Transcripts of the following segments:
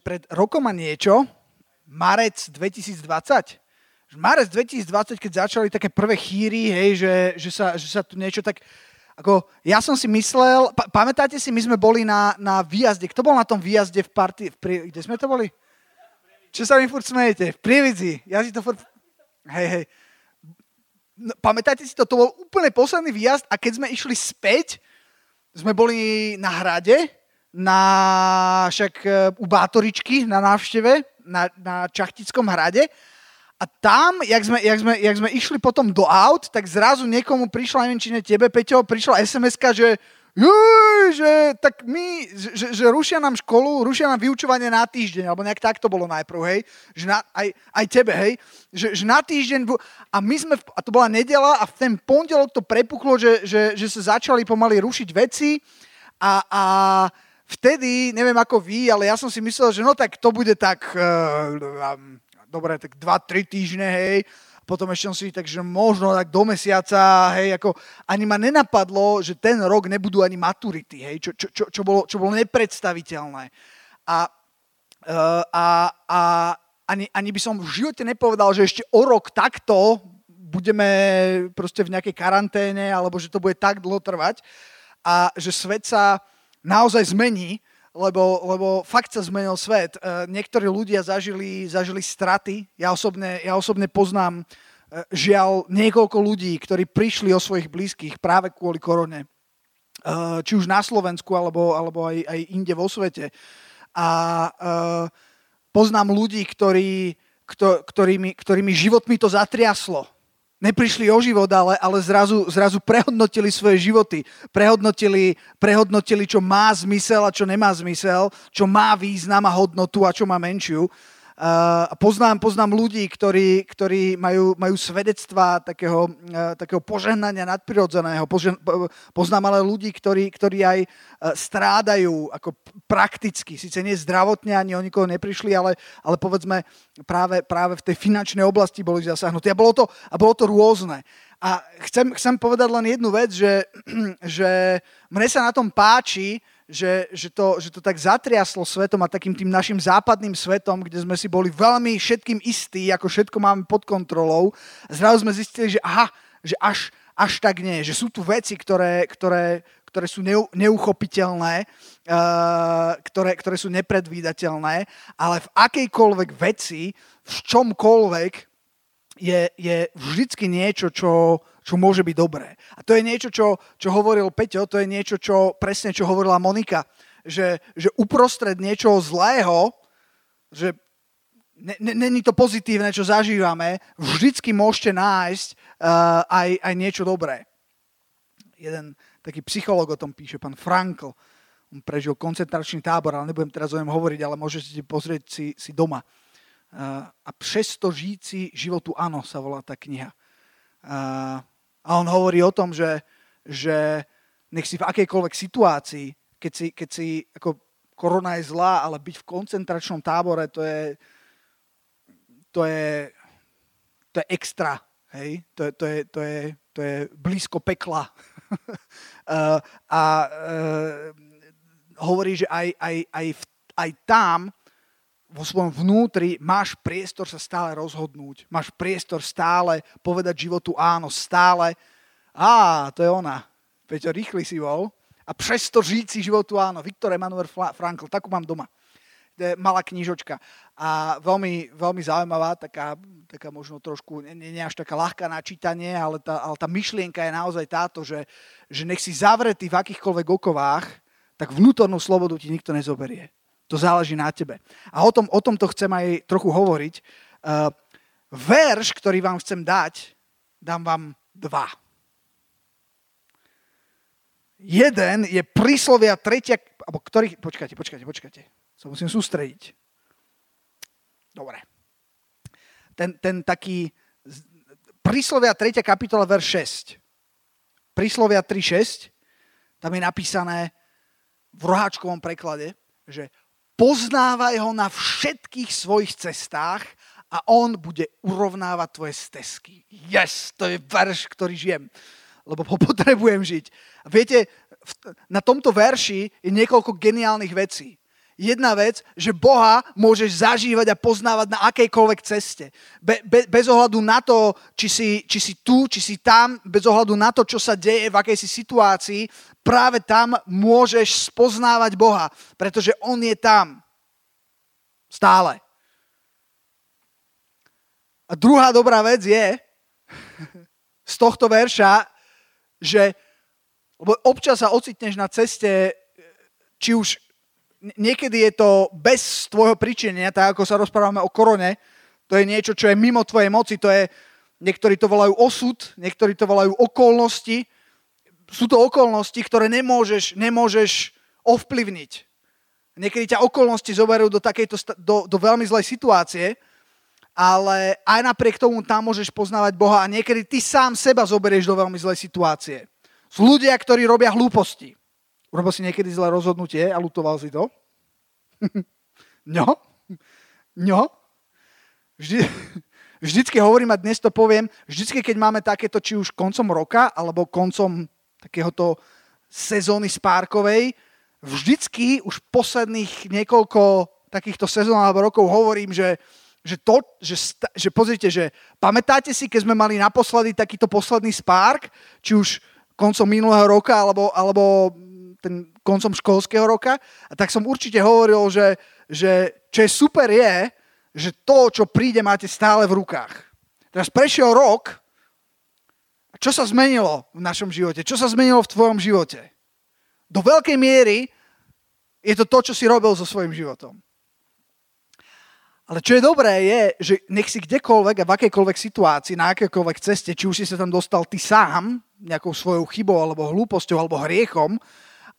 pred rokom a niečo, marec 2020, marec 2020, keď začali také prvé chýry, hej, že, že, sa, že sa tu niečo tak... Ako, ja som si myslel, pa, pamätáte si, my sme boli na, na výjazde. Kto bol na tom výjazde v party? V prie, kde sme to boli? Čo sa mi furt smejete? V Prievidzi. Ja si to furt... Hej, hej. No, pamätáte si to? To bol úplne posledný výjazd a keď sme išli späť, sme boli na hrade, na, však e, u Bátoričky na návšteve na, na Čachtickom hrade. A tam, jak sme, jak, sme, jak sme išli potom do aut, tak zrazu niekomu prišla, neviem, či ne tebe, Peťo, prišla sms že že tak my, že, že rušia nám školu, rušia nám vyučovanie na týždeň, alebo nejak tak to bolo najprv, hej, že na, aj, aj tebe, hej, že, že na týždeň, a my sme, a to bola nedela a v ten pondelok to prepuklo, že, že, že sa začali pomaly rušiť veci a, a vtedy, neviem ako vy, ale ja som si myslel, že no tak to bude tak, uh, dobre, tak 2-3 týždne, hej, potom ešte som si tak, že možno tak do mesiaca, hej, ako ani ma nenapadlo, že ten rok nebudú ani maturity, hej, čo, čo, čo, čo, bolo, čo bolo nepredstaviteľné. A, uh, a, a ani, ani by som v živote nepovedal, že ešte o rok takto budeme proste v nejakej karanténe, alebo že to bude tak dlho trvať a že svet sa naozaj zmení, lebo, lebo fakt sa zmenil svet. Uh, niektorí ľudia zažili, zažili straty. Ja osobne, ja osobne poznám uh, žiaľ niekoľko ľudí, ktorí prišli o svojich blízkych práve kvôli korone. Uh, či už na Slovensku, alebo, alebo aj, aj inde vo svete. A poznám ľudí, ktorí, kto, ktorými, ktorými životmi to zatriaslo neprišli o život, ale, ale zrazu, zrazu prehodnotili svoje životy. Prehodnotili, prehodnotili, čo má zmysel a čo nemá zmysel, čo má význam a hodnotu a čo má menšiu. Uh, poznám, poznám ľudí, ktorí, ktorí majú, majú svedectvá takého, uh, takého požehnania nadprirodzeného. Požen, poznám ale ľudí, ktorí, ktorí aj uh, strádajú ako prakticky. Sice nie zdravotne, ani o nikoho neprišli, ale, ale povedzme práve, práve v tej finančnej oblasti boli zasahnutí. A bolo to, a bolo to rôzne. A chcem, chcem povedať len jednu vec, že, že mne sa na tom páči, že, že, to, že to tak zatriaslo svetom a takým tým našim západným svetom, kde sme si boli veľmi všetkým istí, ako všetko máme pod kontrolou. Zrazu sme zistili, že aha, že až, až tak nie, že sú tu veci, ktoré, ktoré, ktoré sú neuchopiteľné, uh, ktoré, ktoré sú nepredvídateľné, ale v akejkoľvek veci, v čomkoľvek je, je vždycky niečo, čo, čo môže byť dobré. A to je niečo, čo, čo hovoril Peťo, to je niečo, čo presne čo hovorila Monika, že, že uprostred niečoho zlého, že není to pozitívne, čo zažívame, vždycky môžete nájsť uh, aj, aj niečo dobré. Jeden taký psycholog o tom píše, pán Frankl. On prežil koncentračný tábor, ale nebudem teraz o ňom hovoriť, ale môžete pozrieť si, si doma. Uh, a přesto žijíci životu áno sa volá tá kniha. Uh, a on hovorí o tom, že, že nech si v akejkoľvek situácii, keď si, keď si ako korona je zlá, ale byť v koncentračnom tábore, to je, to je, to je extra. Hej? To, je, to, je, to, je, to je blízko pekla. uh, a uh, hovorí, že aj, aj, aj, v, aj tam vo svojom vnútri máš priestor sa stále rozhodnúť. Máš priestor stále povedať životu áno, stále. Á, to je ona. Peťo, rýchly si bol. A přesto žiť si životu áno. Viktor Emanuel Frankl, takú mám doma. To je malá knižočka. A veľmi, veľmi zaujímavá, taká, taká možno trošku, nie, nie až taká ľahká na čítanie, ale tá, ale tá myšlienka je naozaj táto, že, že nech si zavretý v akýchkoľvek okovách, tak vnútornú slobodu ti nikto nezoberie. To záleží na tebe. A o, tom, o tomto chcem aj trochu hovoriť. Uh, verš, ktorý vám chcem dať, dám vám dva. Jeden je príslovia tretia, alebo ktorý, počkajte, počkajte, počkajte, sa musím sústrediť. Dobre. Ten, ten taký, príslovia 3. kapitola, verš 6. Príslovia 3.6, tam je napísané v roháčkovom preklade, že poznávaj ho na všetkých svojich cestách a on bude urovnávať tvoje stezky. Yes, to je verš, ktorý žijem, lebo ho potrebujem žiť. A viete, na tomto verši je niekoľko geniálnych vecí. Jedna vec, že Boha môžeš zažívať a poznávať na akejkoľvek ceste. Be, be, bez ohľadu na to, či si, či si tu, či si tam, bez ohľadu na to, čo sa deje, v akej si situácii, práve tam môžeš spoznávať Boha, pretože On je tam. Stále. A druhá dobrá vec je z tohto verša, že lebo občas sa ocitneš na ceste, či už niekedy je to bez tvojho príčinenia, tak ako sa rozprávame o korone, to je niečo, čo je mimo tvojej moci, to je, niektorí to volajú osud, niektorí to volajú okolnosti. Sú to okolnosti, ktoré nemôžeš, nemôžeš ovplyvniť. Niekedy ťa okolnosti zoberú do, takejto, do, do veľmi zlej situácie, ale aj napriek tomu tam môžeš poznávať Boha a niekedy ty sám seba zoberieš do veľmi zlej situácie. Sú ľudia, ktorí robia hlúposti. Urobil si niekedy zlé rozhodnutie a lutoval si to? no? No? Vždy, vždycky hovorím a dnes to poviem, vždycky keď máme takéto, či už koncom roka, alebo koncom takéhoto sezóny spárkovej, vždycky už posledných niekoľko takýchto sezón alebo rokov hovorím, že že, to, že, že pozrite, že pamätáte si, keď sme mali naposledy takýto posledný spárk, či už koncom minulého roka alebo, alebo ten koncom školského roka, tak som určite hovoril, že, že čo je super je, že to, čo príde, máte stále v rukách. Teraz prešiel rok a čo sa zmenilo v našom živote? Čo sa zmenilo v tvojom živote? Do veľkej miery je to to, čo si robil so svojím životom. Ale čo je dobré je, že nech si kdekoľvek a v akejkoľvek situácii, na akékoľvek ceste, či už si sa tam dostal ty sám, nejakou svojou chybou, alebo hlúposťou, alebo hriechom,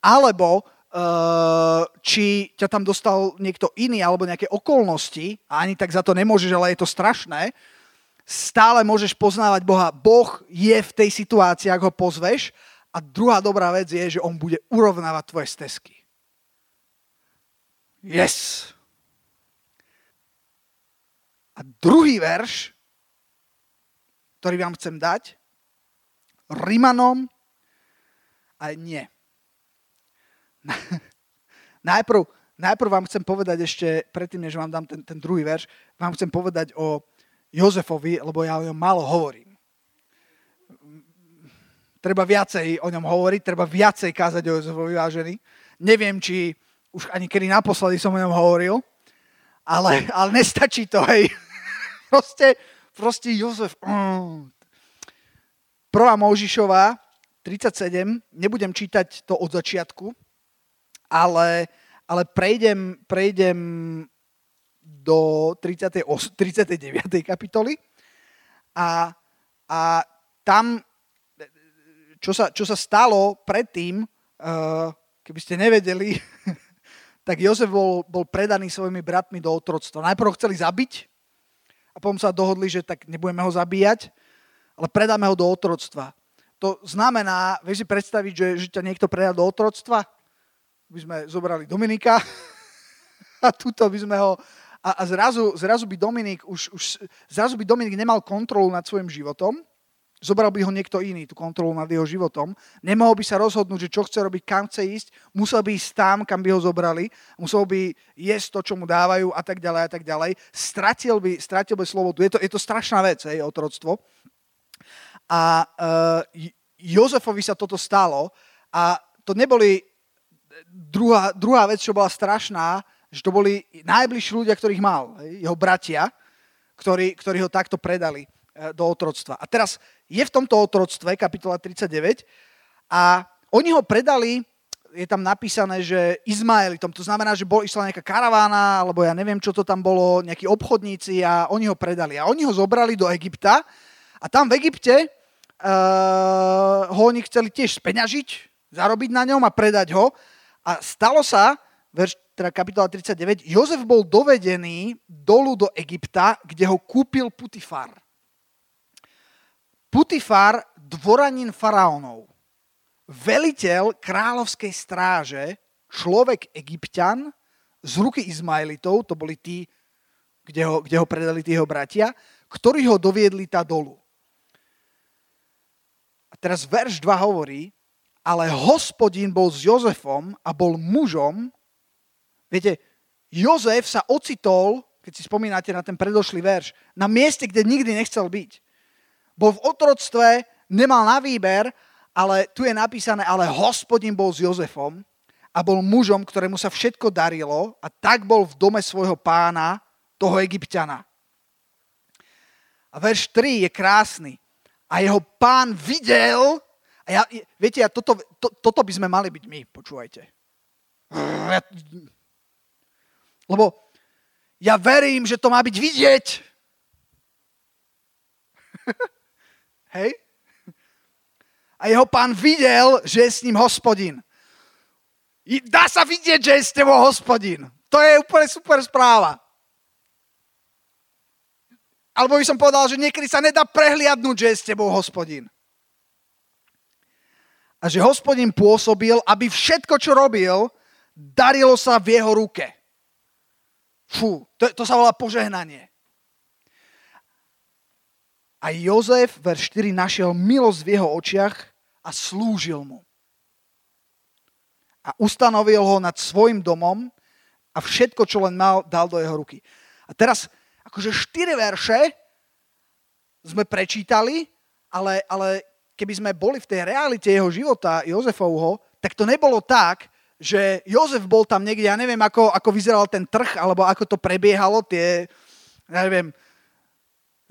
alebo uh, či ťa tam dostal niekto iný, alebo nejaké okolnosti, a ani tak za to nemôžeš, ale je to strašné, stále môžeš poznávať Boha. Boh je v tej situácii, ak ho pozveš. A druhá dobrá vec je, že on bude urovnávať tvoje stezky. Yes! A druhý verš, ktorý vám chcem dať, Rimanom aj nie. najprv, najprv vám chcem povedať ešte, predtým, než vám dám ten, ten druhý verš, vám chcem povedať o Jozefovi, lebo ja o ňom málo hovorím. Treba viacej o ňom hovoriť, treba viacej kázať o Jozefovi, vážený. Neviem, či už ani kedy naposledy som o ňom hovoril, ale, ale nestačí to, hej proste, proste Jozef. Mm. Prvá Moužišová, 37, nebudem čítať to od začiatku, ale, ale prejdem, prejdem do 38, 39. kapitoly a, a tam, čo sa, čo sa stalo predtým, uh, keby ste nevedeli, tak Jozef bol, bol predaný svojimi bratmi do otroctva. Najprv ho chceli zabiť, a potom sa dohodli, že tak nebudeme ho zabíjať, ale predáme ho do otroctva. To znamená, vieš si predstaviť, že, že ťa niekto predá do otroctva? By sme zobrali Dominika a tuto by sme ho... A, a zrazu, zrazu by Dominik už, už, zrazu by Dominik nemal kontrolu nad svojim životom, Zobral by ho niekto iný, tú kontrolu nad jeho životom. Nemohol by sa rozhodnúť, že čo chce robiť, kam chce ísť. Musel by ísť tam, kam by ho zobrali. Musel by jesť to, čo mu dávajú a tak ďalej a tak ďalej. Stratil by, stratil by slobodu. Je to, je to strašná vec, hej, otroctvo. A uh, Jozefovi sa toto stalo a to neboli druhá, druhá vec, čo bola strašná, že to boli najbližší ľudia, ktorých mal, jeho bratia, ktorí, ktorí ho takto predali eh, do otroctva. A teraz je v tomto otroctve, kapitola 39, a oni ho predali, je tam napísané, že Izmaelitom, to znamená, že bol, išla nejaká karavána, alebo ja neviem, čo to tam bolo, nejakí obchodníci a oni ho predali. A oni ho zobrali do Egypta a tam v Egypte uh, ho oni chceli tiež speňažiť, zarobiť na ňom a predať ho. A stalo sa, verš, teda kapitola 39, Jozef bol dovedený dolu do Egypta, kde ho kúpil Putifar. Putifar, dvoranin faraónov, veliteľ kráľovskej stráže, človek egyptian z ruky Izmaelitov, to boli tí, kde ho, kde ho predali tí jeho bratia, ktorí ho doviedli tá dolu. A teraz verš 2 hovorí, ale hospodín bol s Jozefom a bol mužom, viete, Jozef sa ocitol, keď si spomínate na ten predošlý verš, na mieste, kde nikdy nechcel byť. Bol v otroctve, nemal na výber, ale tu je napísané, ale hospodin bol s Jozefom a bol mužom, ktorému sa všetko darilo a tak bol v dome svojho pána, toho egyptiana. A verš 3 je krásny. A jeho pán videl, ja, viete, ja toto, to, toto by sme mali byť my, počúvajte. Lebo ja verím, že to má byť vidieť. Hej? A jeho pán videl, že je s ním hospodin. Dá sa vidieť, že je s tebou hospodin. To je úplne super správa. Alebo by som povedal, že niekedy sa nedá prehliadnúť, že je s tebou hospodin. A že hospodin pôsobil, aby všetko, čo robil, darilo sa v jeho ruke. Fú, to, to sa volá požehnanie. A Jozef, verš 4, našiel milosť v jeho očiach a slúžil mu. A ustanovil ho nad svojim domom a všetko, čo len mal, dal do jeho ruky. A teraz akože štyri verše sme prečítali, ale, ale keby sme boli v tej realite jeho života, Jozefovho, tak to nebolo tak, že Jozef bol tam niekde, ja neviem, ako, ako vyzeral ten trh, alebo ako to prebiehalo, tie, ja neviem,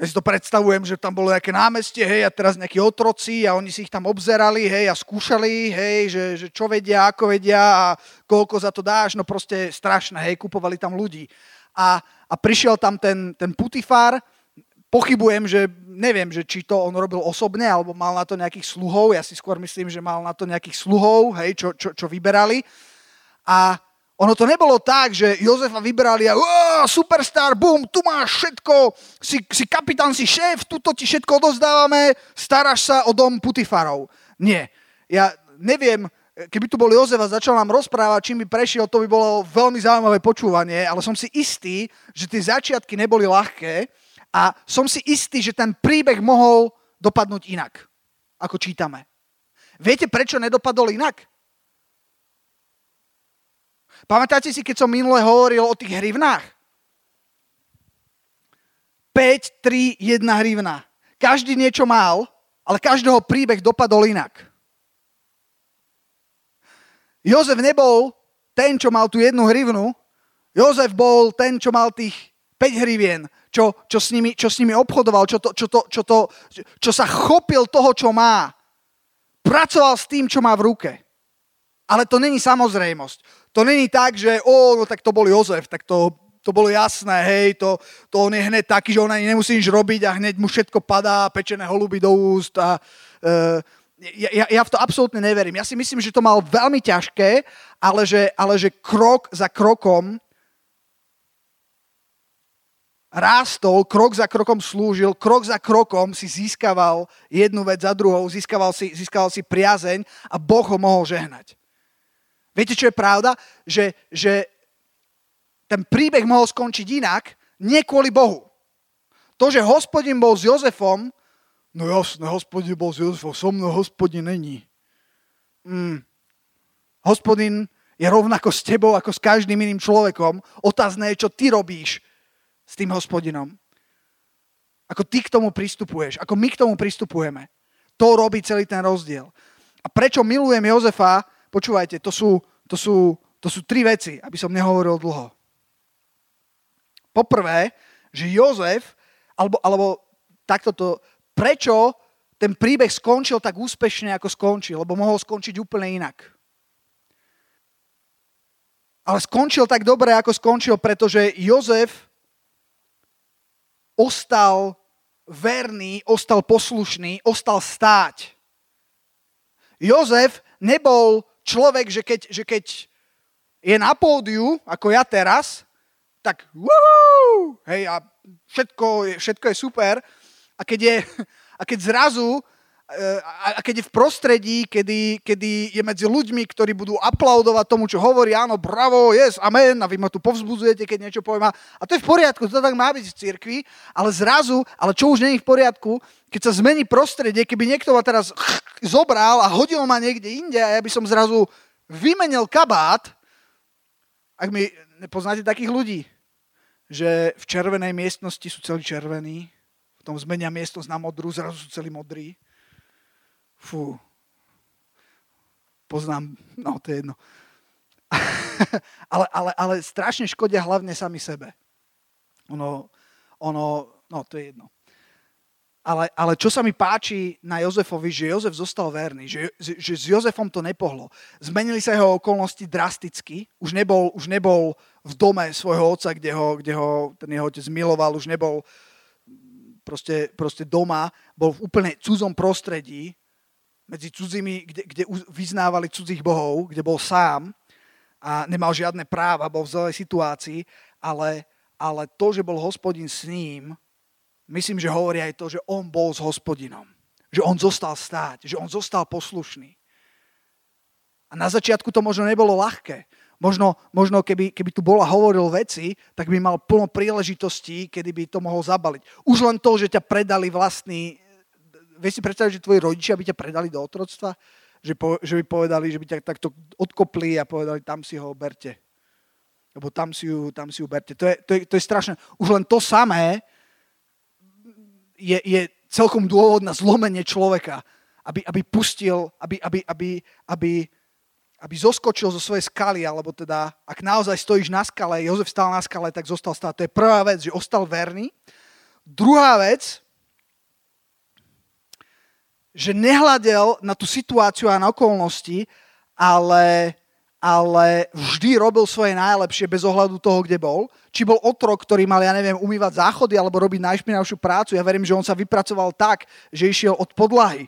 ja si to predstavujem, že tam bolo nejaké námestie, hej, a teraz nejakí otroci a oni si ich tam obzerali, hej, a skúšali, hej, že, že čo vedia, ako vedia a koľko za to dáš, no proste strašné, hej, kupovali tam ľudí. A, a prišiel tam ten, ten Putifár, pochybujem, že neviem, že či to on robil osobne, alebo mal na to nejakých sluhov, ja si skôr myslím, že mal na to nejakých sluhov, hej, čo, čo, čo vyberali. A ono to nebolo tak, že Jozefa vyberali a superstar, bum, tu máš všetko, si, si kapitán, si šéf, tuto ti všetko odozdávame, staráš sa o dom Putifarov. Nie. Ja neviem, keby tu bol Jozef a začal nám rozprávať, čím by prešiel, to by bolo veľmi zaujímavé počúvanie, ale som si istý, že tie začiatky neboli ľahké a som si istý, že ten príbeh mohol dopadnúť inak, ako čítame. Viete, prečo nedopadol inak? Pamätáte si, keď som minule hovoril o tých hrivnách? 5, 3, 1 hrivna. Každý niečo mal, ale každého príbeh dopadol inak. Jozef nebol ten, čo mal tú jednu hrivnu. Jozef bol ten, čo mal tých 5 hrivien, čo, čo, s, nimi, čo s nimi obchodoval, čo, to, čo, to, čo, to, čo sa chopil toho, čo má. Pracoval s tým, čo má v ruke. Ale to není samozrejmosť. To není tak, že o, no tak to bol Jozef, tak to, to bolo jasné, hej, to, to on je hneď taký, že on ani nemusí nič robiť a hneď mu všetko padá, pečené holuby do úst a, uh, ja, ja, ja v to absolútne neverím. Ja si myslím, že to mal veľmi ťažké, ale že, ale že krok za krokom rástol, krok za krokom slúžil, krok za krokom si získaval jednu vec za druhou, získaval si, získaval si priazeň a Boh ho mohol žehnať. Viete, čo je pravda? Že, že ten príbeh mohol skončiť inak, nie kvôli Bohu. To, že hospodin bol s Jozefom, No jasné, hospodin bol s Jozefom, so mnou hospodin není. Mm. Hospodin je rovnako s tebou, ako s každým iným človekom. Otázne je, čo ty robíš s tým hospodinom. Ako ty k tomu pristupuješ, ako my k tomu pristupujeme. To robí celý ten rozdiel. A prečo milujem Jozefa, počúvajte, to sú, to sú, to sú tri veci, aby som nehovoril dlho. Poprvé, že Jozef, alebo, alebo takto to, prečo ten príbeh skončil tak úspešne, ako skončil, lebo mohol skončiť úplne inak. Ale skončil tak dobre, ako skončil, pretože Jozef ostal verný, ostal poslušný, ostal stáť. Jozef nebol človek, že keď, že keď je na pódiu, ako ja teraz, tak wuhu, hej, a všetko, všetko je super, a keď, je, a keď zrazu a keď je v prostredí, kedy, kedy je medzi ľuďmi, ktorí budú aplaudovať tomu, čo hovorí, áno, bravo, yes, amen, a vy ma tu povzbudzujete, keď niečo poviem. A to je v poriadku, to tak má byť v cirkvi, ale zrazu, ale čo už není v poriadku, keď sa zmení prostredie, keby niekto ma teraz zobral a hodil ma niekde inde a ja by som zrazu vymenil kabát, ak mi poznáte takých ľudí, že v červenej miestnosti sú celí červení, v tom zmenia miestnosť na modrú, zrazu sú celí modrí. Fú. Poznám, no to je jedno. ale, ale, ale strašne škodia hlavne sami sebe. Ono, ono, no to je jedno. Ale, ale čo sa mi páči na Jozefovi, že Jozef zostal verný, že, že s Jozefom to nepohlo. Zmenili sa jeho okolnosti drasticky. Už nebol, už nebol v dome svojho otca, kde ho, kde ho ten jeho otec miloval, už nebol proste, proste doma, bol v úplne cudzom prostredí, medzi cudzími, kde, kde vyznávali cudzích bohov, kde bol sám a nemal žiadne práva, bol v zlej situácii, ale, ale to, že bol hospodin s ním, myslím, že hovorí aj to, že on bol s hospodinom. Že on zostal stáť, že on zostal poslušný. A na začiatku to možno nebolo ľahké. Možno, možno keby, keby tu bola hovoril veci, tak by mal plno príležitostí, kedy by to mohol zabaliť. Už len to, že ťa predali vlastný... Vieš si predstaviť, že tvoji rodičia by ťa predali do otroctva? že, po, že by povedali, že by ťa takto odkopli a povedali, tam si ho berte. Lebo tam si ju, tam si ju berte. To je, to, je, to je strašné. Už len to samé je, je celkom dôvod na zlomenie človeka, aby, aby pustil, aby, aby, aby, aby, aby zoskočil zo svojej skaly, alebo teda, ak naozaj stojíš na skale, Jozef stal na skale, tak zostal stáť. To je prvá vec, že ostal verný. Druhá vec, že nehľadel na tú situáciu a na okolnosti, ale, ale vždy robil svoje najlepšie bez ohľadu toho, kde bol. Či bol otrok, ktorý mal, ja neviem, umývať záchody alebo robiť najšpinavšiu prácu. Ja verím, že on sa vypracoval tak, že išiel od podlahy.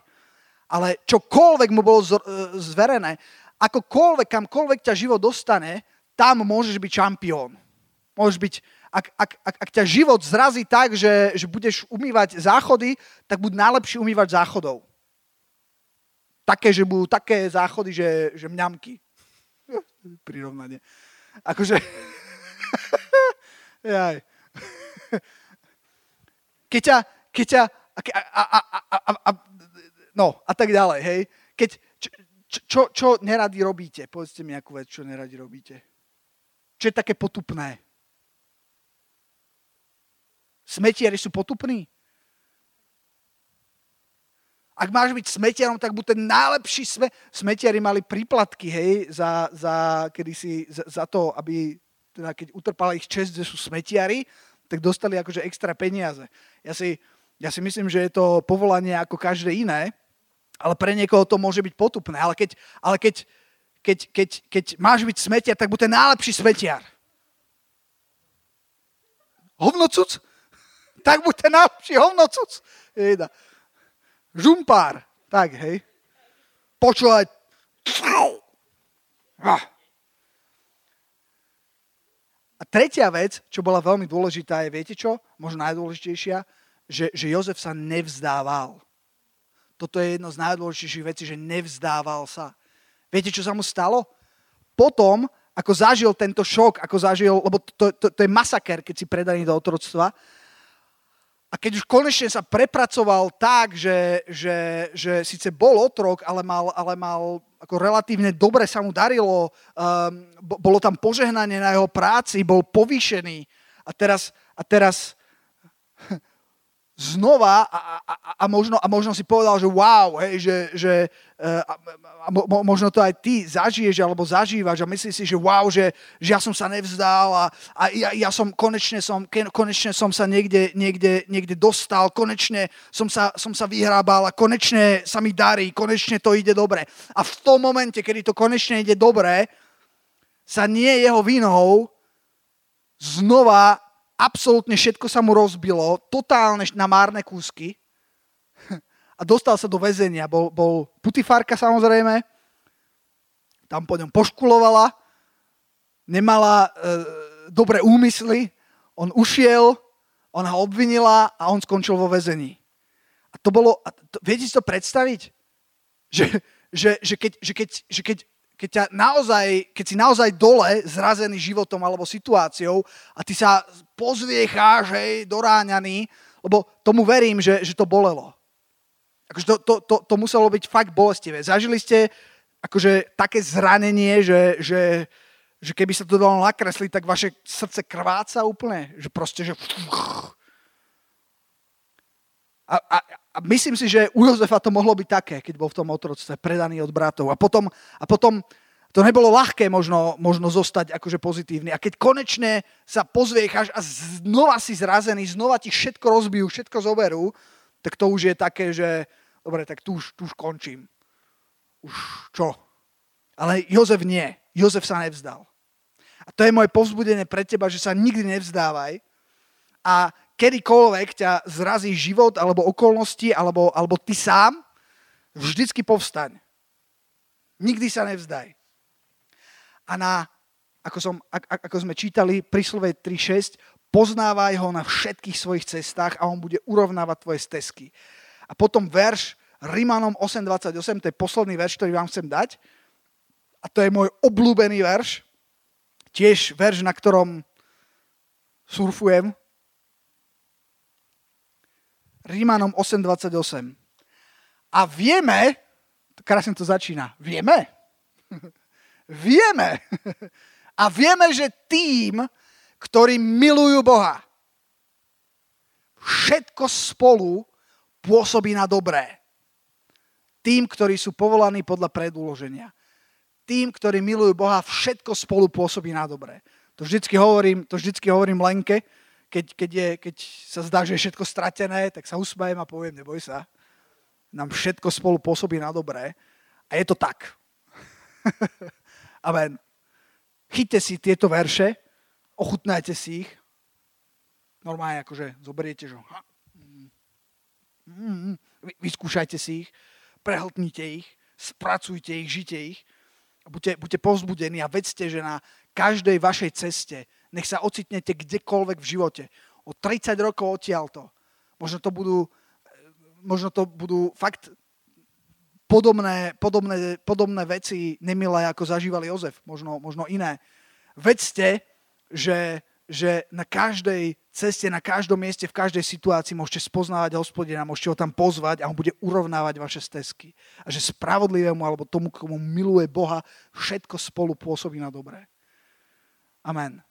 Ale čokoľvek mu bolo e, zverené, akokoľvek, kamkoľvek ťa život dostane, tam môžeš byť šampión. Môžeš byť, ak, ak, ak, ak ťa život zrazí tak, že, že budeš umývať záchody, tak buď najlepší umývať záchodov také, že budú také záchody, že, že mňamky. Prirovnanie. Akože... Jaj. Keď ťa... Keď ťa a, a, a, a, a, no, a tak ďalej, hej. Keď, čo, čo, čo neradi robíte? Povedzte mi akú vec, čo neradi robíte. Čo je také potupné? Smetiari sú potupní? Ak máš byť smetiarom, tak buď ten najlepší sme... Smetiari mali príplatky, hej, za, za, kedysi, za, za to, aby, teda keď utrpala ich čest, že sú smetiari, tak dostali akože extra peniaze. Ja si, ja si myslím, že je to povolanie ako každé iné, ale pre niekoho to môže byť potupné. Ale keď, ale keď, keď, keď, keď máš byť smetiar, tak buď ten najlepší smetiar. Hovnocuc? Tak buď ten najlepší hovnocuc. Jejda žumpár. Tak, hej. Počúvať. A tretia vec, čo bola veľmi dôležitá, je, viete čo? Možno najdôležitejšia, že, že Jozef sa nevzdával. Toto je jedno z najdôležitejších vecí, že nevzdával sa. Viete, čo sa mu stalo? Potom, ako zažil tento šok, ako zažil, lebo to, to, to je masaker, keď si predaný do otroctva, a keď už konečne sa prepracoval tak, že, že, že síce bol otrok, ale mal, ale mal ako relatívne dobre sa mu darilo, um, bolo tam požehnanie na jeho práci, bol povýšený. A teraz, a teraz znova a, a, a, možno, a možno si povedal, že wow, hej, že, že uh, a, a mo, možno to aj ty zažiješ alebo zažívaš a myslíš si, že wow, že, že ja som sa nevzdal a, a ja, ja som konečne som, konečne som sa niekde, niekde, niekde dostal, konečne som sa, som sa vyhrábal a konečne sa mi darí, konečne to ide dobre. A v tom momente, kedy to konečne ide dobre, sa nie jeho vinou znova absolútne všetko sa mu rozbilo, totálne na márne kúsky a dostal sa do väzenia. Bol, bol putifárka samozrejme, tam po ňom poškulovala, nemala e, dobré úmysly, on ušiel, ona ho obvinila a on skončil vo väzení. A to bolo, a to, viete si to predstaviť? Že, že, že, keď, že, keď, že keď keď, ťa naozaj, keď si naozaj dole zrazený životom alebo situáciou a ty sa pozviecháš, hej, doráňaný, lebo tomu verím, že, že to bolelo. Akože to, to, to, to muselo byť fakt bolestivé. Zažili ste akože také zranenie, že, že, že keby sa to dalo nakresliť, tak vaše srdce krváca úplne. Že proste, že... A, a, a myslím si, že u Jozefa to mohlo byť také, keď bol v tom otroctve predaný od bratov. A potom, a potom to nebolo ľahké možno, možno zostať akože pozitívny. A keď konečne sa pozviecháš a znova si zrazený, znova ti všetko rozbijú, všetko zoberú, tak to už je také, že dobre, tak tu už, tu už končím. Už čo? Ale Jozef nie. Jozef sa nevzdal. A to je moje povzbudenie pre teba, že sa nikdy nevzdávaj a kedykoľvek ťa zrazí život alebo okolnosti alebo, alebo ty sám, vždycky povstaň. Nikdy sa nevzdaj. A na, ako, som, ako sme čítali príslove 3.6, poznávaj ho na všetkých svojich cestách a on bude urovnávať tvoje stezky. A potom verš Rimanom 8.28, to je posledný verš, ktorý vám chcem dať. A to je môj obľúbený verš. Tiež verš, na ktorom surfujem. Rímanom 8.28. A vieme, krásne to začína, vieme, vieme a vieme, že tým, ktorí milujú Boha, všetko spolu pôsobí na dobré. Tým, ktorí sú povolaní podľa predúloženia tým, ktorí milujú Boha, všetko spolu pôsobí na dobré. To vždycky hovorím, to vždycky hovorím Lenke, keď, keď, je, keď sa zdá, že je všetko stratené, tak sa usmajem a poviem, neboj sa. Nám všetko spolu pôsobí na dobré. A je to tak. Amen. Chyťte si tieto verše, ochutnajte si ich. Normálne akože zoberiete, že mm, mm, mm, vyskúšajte si ich, prehltnite ich, spracujte ich, žite ich buďte, buďte povzbudení a vedzte, že na každej vašej ceste, nech sa ocitnete kdekoľvek v živote, o 30 rokov odtiaľto, možno to budú, možno to budú fakt podobné, podobné, podobné veci nemilé, ako zažíval Jozef, možno, možno iné. Vedzte, že že na každej ceste, na každom mieste, v každej situácii môžete spoznávať hospodina, môžete ho tam pozvať a on bude urovnávať vaše stezky. A že spravodlivému alebo tomu, komu miluje Boha, všetko spolu pôsobí na dobré. Amen.